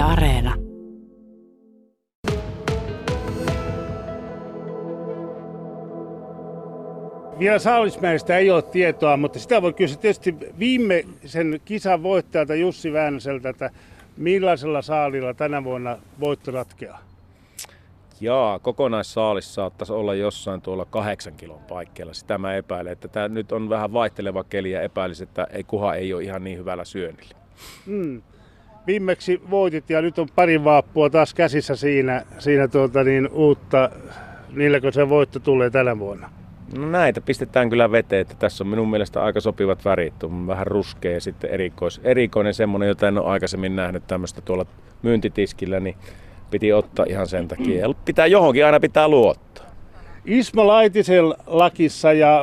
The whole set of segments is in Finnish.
Yle Areena. Vielä Saalismäestä ei ole tietoa, mutta sitä voi kysyä tietysti viimeisen kisan voittajalta Jussi Väänäseltä, että millaisella saalilla tänä vuonna voitto ratkeaa? Jaa, kokonaissaalis saattaisi olla jossain tuolla kahdeksan kilon paikkeilla. Sitä mä epäilen, että tämä nyt on vähän vaihteleva keli ja epäilisin, että ei, kuha ei ole ihan niin hyvällä syönnillä. Hmm. Viimeksi voitit ja nyt on pari vaappua taas käsissä siinä, siinä tuota niin, uutta, niilläkö se voitto tulee tänä vuonna? No näitä pistetään kyllä veteen, että tässä on minun mielestä aika sopivat värit. On vähän ruskea ja sitten erikois, erikoinen semmoinen, jota en ole aikaisemmin nähnyt tämmöistä tuolla myyntitiskillä, niin piti ottaa ihan sen takia. Ja pitää johonkin aina pitää luottaa. Ismo Laitisen lakissa ja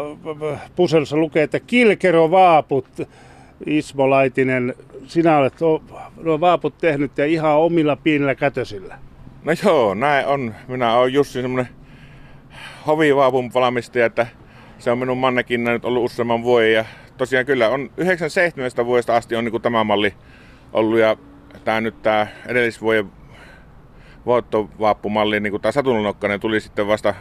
puselussa lukee, että kilkero vaaput. Ismo Laitinen, sinä olet nuo vaaput tehnyt ja ihan omilla pienillä kätösillä. No joo, näin on. Minä olen Jussi semmoinen hovivaapun valmistaja, että se on minun mannekin nyt ollut useamman vuoden. Ja tosiaan kyllä on 97 vuodesta asti on niin tämä malli ollut ja tämä nyt tämä edellisvuoden voittovaappumalli, niin kuin tämä satulunokkainen tuli sitten vasta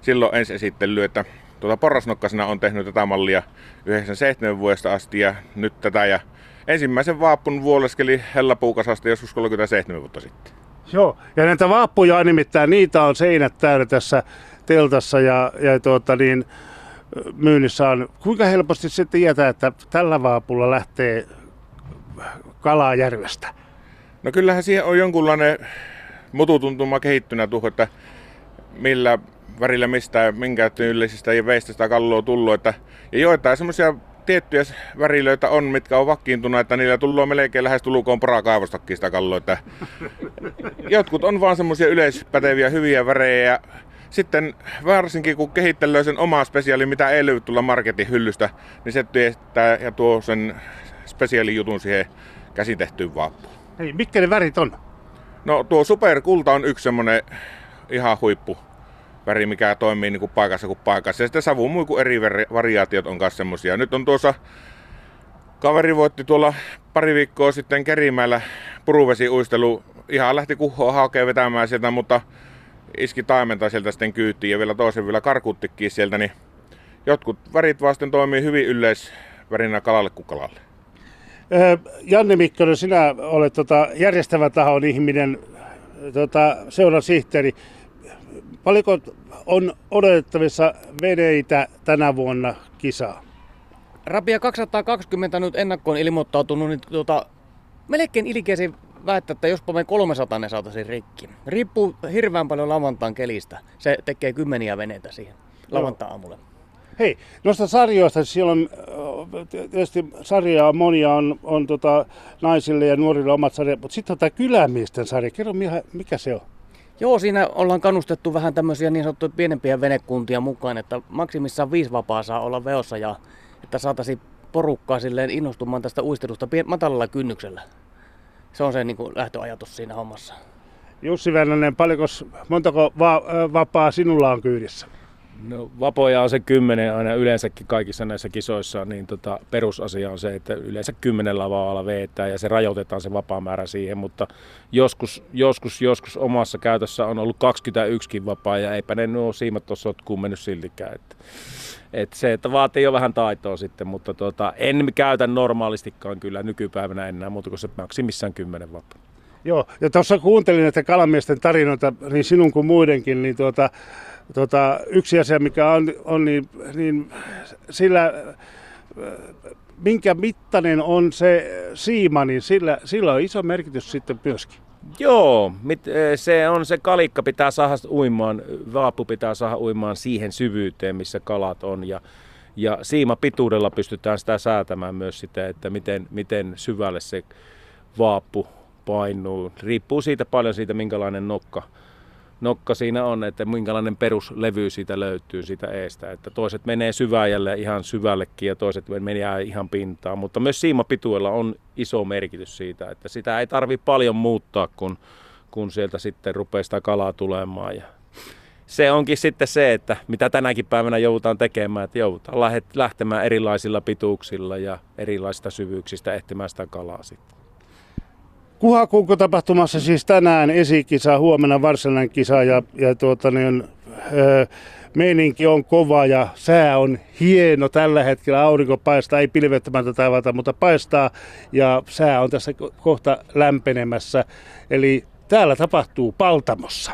silloin ensi esittely, että tuota porrasnokkasena on tehnyt tätä mallia 97 vuodesta asti ja nyt tätä ja ensimmäisen vaappun vuoleskeli Hella Puukasasta joskus 37 vuotta sitten. Joo, ja näitä vaappuja nimittäin, niitä on seinät täynnä tässä teltassa ja, ja tuota niin, myynnissä on. Kuinka helposti sitten tietää, että tällä vaapulla lähtee kalaa järvestä? No kyllähän siihen on jonkunlainen mututuntuma kehittynä tuohon, että millä värillä mistä, minkä tyylisistä ja veistä sitä kalloa tullut. Että, ja joitain semmoisia tiettyjä värilöitä on, mitkä on vakkiintunut, että niillä tullut melkein lähes tulukoon porakaivostakin sitä kalloa. Että jotkut on vaan semmoisia yleispäteviä hyviä värejä ja sitten varsinkin kun kehittelee sen omaa spesiaali, mitä ei löydy tulla marketin hyllystä, niin se teettää ja tuo sen spesiaalijutun siihen käsin tehtyyn vaappuun. Hei, mitkä ne värit on? No tuo superkulta on yksi semmonen ihan huippu väri, mikä toimii niin kuin paikassa kuin paikassa. Ja sitten savumuiku eri variaatiot on myös semmosia. Nyt on tuossa kaveri voitti tuolla pari viikkoa sitten Kerimäellä puruvesiuistelu. Ihan lähti kuhoa hakea vetämään sieltä, mutta iski taimenta sieltä sitten kyytiin ja vielä toisen vielä karkuttikin sieltä, niin jotkut värit vasten toimii hyvin yleisvärinä kalalle kuin kalalle. Janne Mikkonen, sinä olet tota järjestävä tahon ihminen, tota, seuran sihteeri. Paljonko on odotettavissa veneitä tänä vuonna kisaa? Rapia 220 nyt ennakkoon ilmoittautunut, niin tuota, melkein ilkeäsi väittää, että jospa me 300 ne saataisiin rikki. Riippuu hirveän paljon lavantaan kelistä. Se tekee kymmeniä veneitä siihen lavantaa aamulle. Hei, noista sarjoista, siellä on tietysti sarjaa monia on, on tota, naisille ja nuorille omat sarjat, mutta sitten on tämä kylämiesten sarja. Kerro, mikä se on? Joo, siinä ollaan kannustettu vähän tämmöisiä niin sanottuja pienempiä venekuntia mukaan, että maksimissaan viisi vapaa saa olla veossa ja että saataisiin porukkaa silleen innostumaan tästä uistelusta matalalla kynnyksellä. Se on se niin kuin lähtöajatus siinä hommassa. Jussi Vännänen, paljonko, montako va- vapaa sinulla on kyydissä? No, vapoja on se kymmenen aina yleensäkin kaikissa näissä kisoissa, niin tota, perusasia on se, että yleensä kymmenen lavalla veetään ja se rajoitetaan se vapaamäärä siihen, mutta joskus, joskus, joskus omassa käytössä on ollut 21 vapaa ja eipä ne nuo siimat ole mennyt siltikään. Että, että se, että vaatii jo vähän taitoa sitten, mutta tota, en käytä normaalistikaan kyllä nykypäivänä enää muuta kuin se maksimissaan kymmenen vapaa. Joo, ja tuossa kuuntelin näitä kalamiesten tarinoita, niin sinun kuin muidenkin, niin tuota, Tota, yksi asia, mikä on, on niin, niin sillä, minkä mittainen on se siima, niin sillä, sillä on iso merkitys sitten myöskin. Joo, se on se kalikka pitää saada uimaan, vaappu pitää saada uimaan siihen syvyyteen, missä kalat on. Ja, ja siima pituudella pystytään sitä säätämään myös sitä, että miten, miten syvälle se vaappu painuu. Riippuu siitä paljon siitä, minkälainen nokka, nokka siinä on, että minkälainen peruslevy siitä löytyy siitä eestä. Että toiset menee syväjälle ihan syvällekin ja toiset menee ihan pintaan, mutta myös siimapituella on iso merkitys siitä, että sitä ei tarvi paljon muuttaa, kun, kun sieltä sitten rupeaa sitä kalaa tulemaan. Ja se onkin sitten se, että mitä tänäkin päivänä joudutaan tekemään, että joudutaan lähtemään erilaisilla pituuksilla ja erilaisista syvyyksistä ehtimään sitä kalaa sitten. Kuhakuukko tapahtumassa siis tänään esikisa, huomenna varsinainen kisa ja, ja tuota, niin, ö, meininki on kova ja sää on hieno tällä hetkellä. Aurinko paistaa, ei pilvettömäntä taivalta, mutta paistaa ja sää on tässä kohta lämpenemässä. Eli täällä tapahtuu Paltamossa.